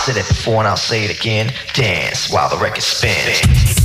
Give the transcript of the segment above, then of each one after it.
said it before and I'll say it again. Dance while the record spins.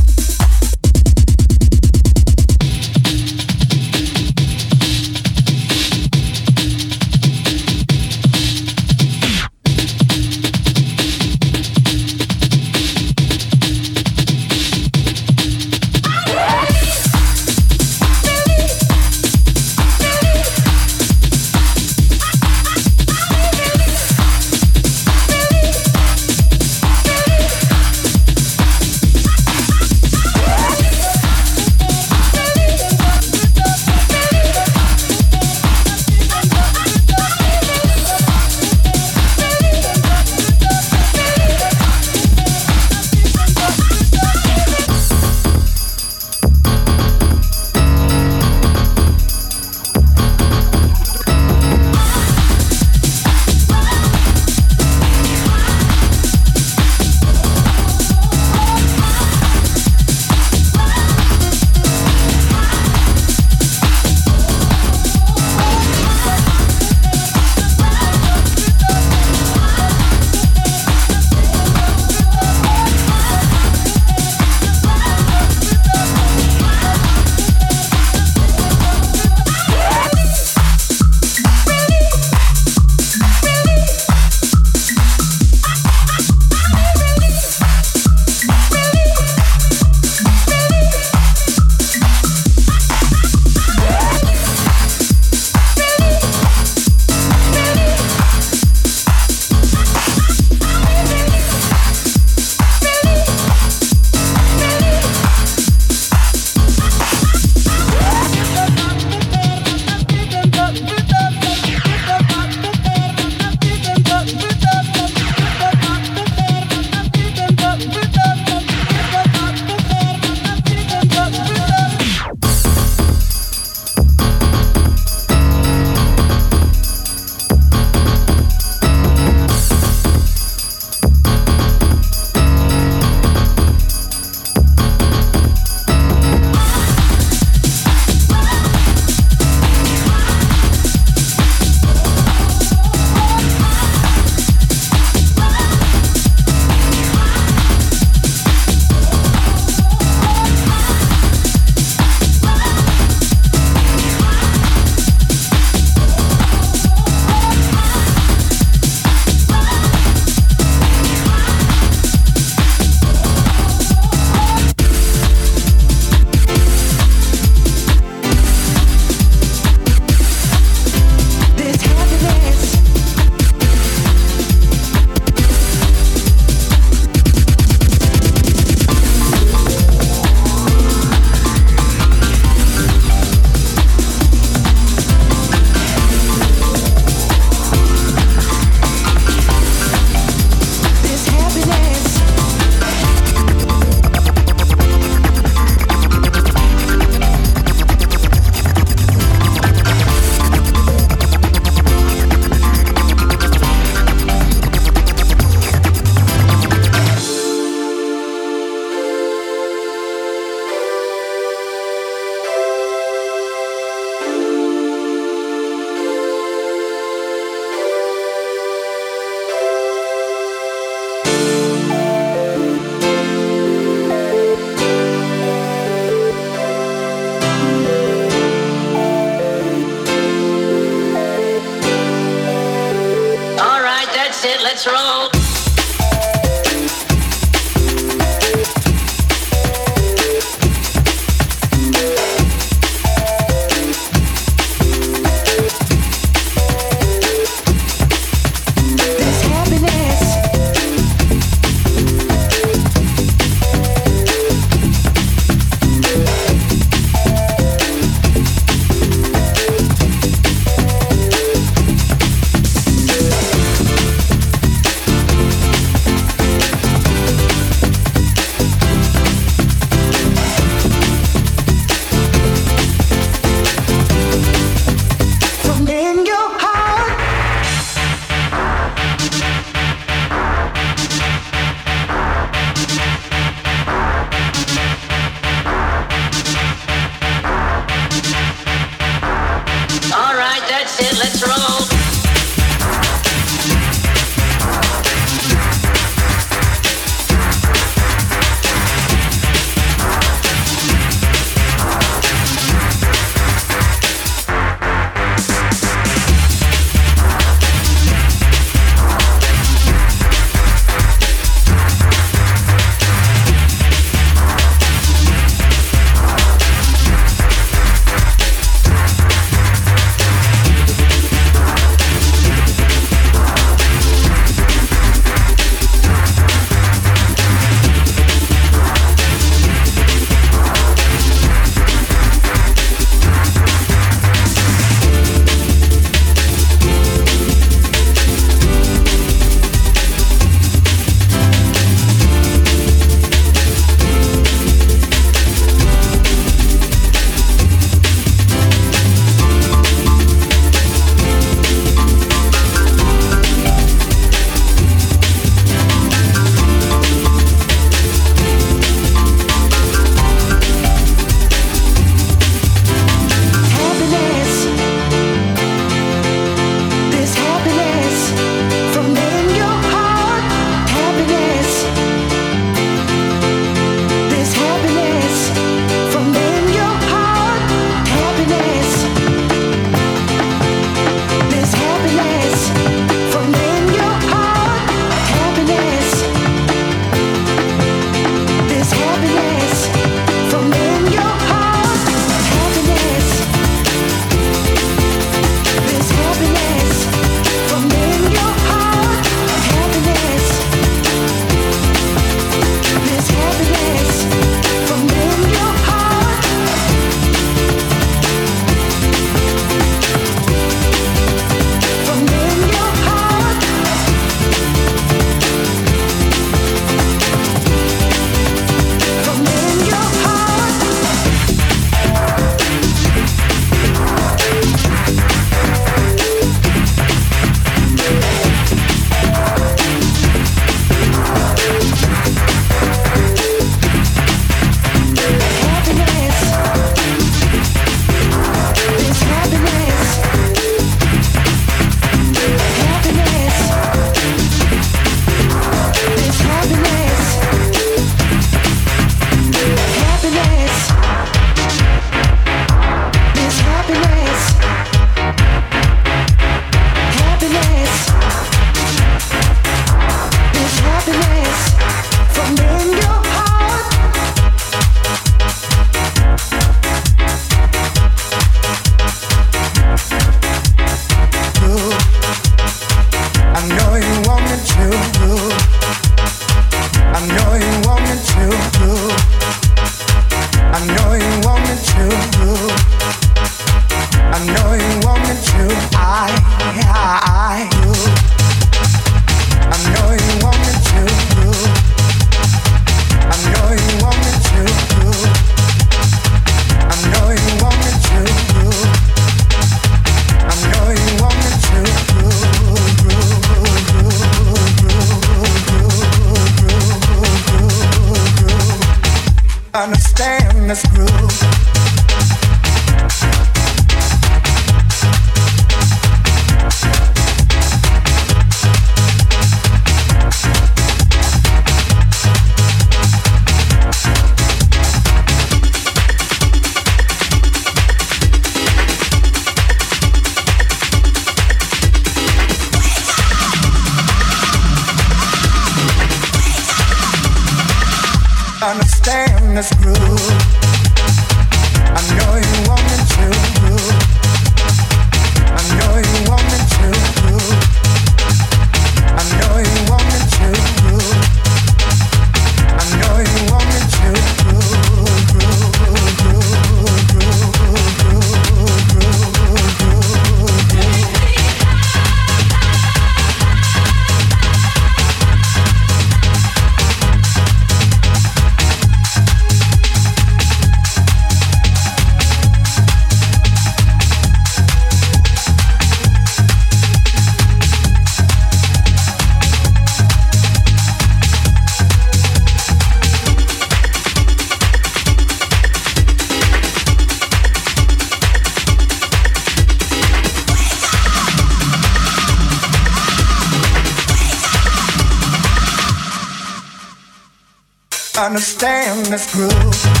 Understand this groove.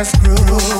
This groove.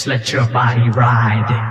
Just let your body ride.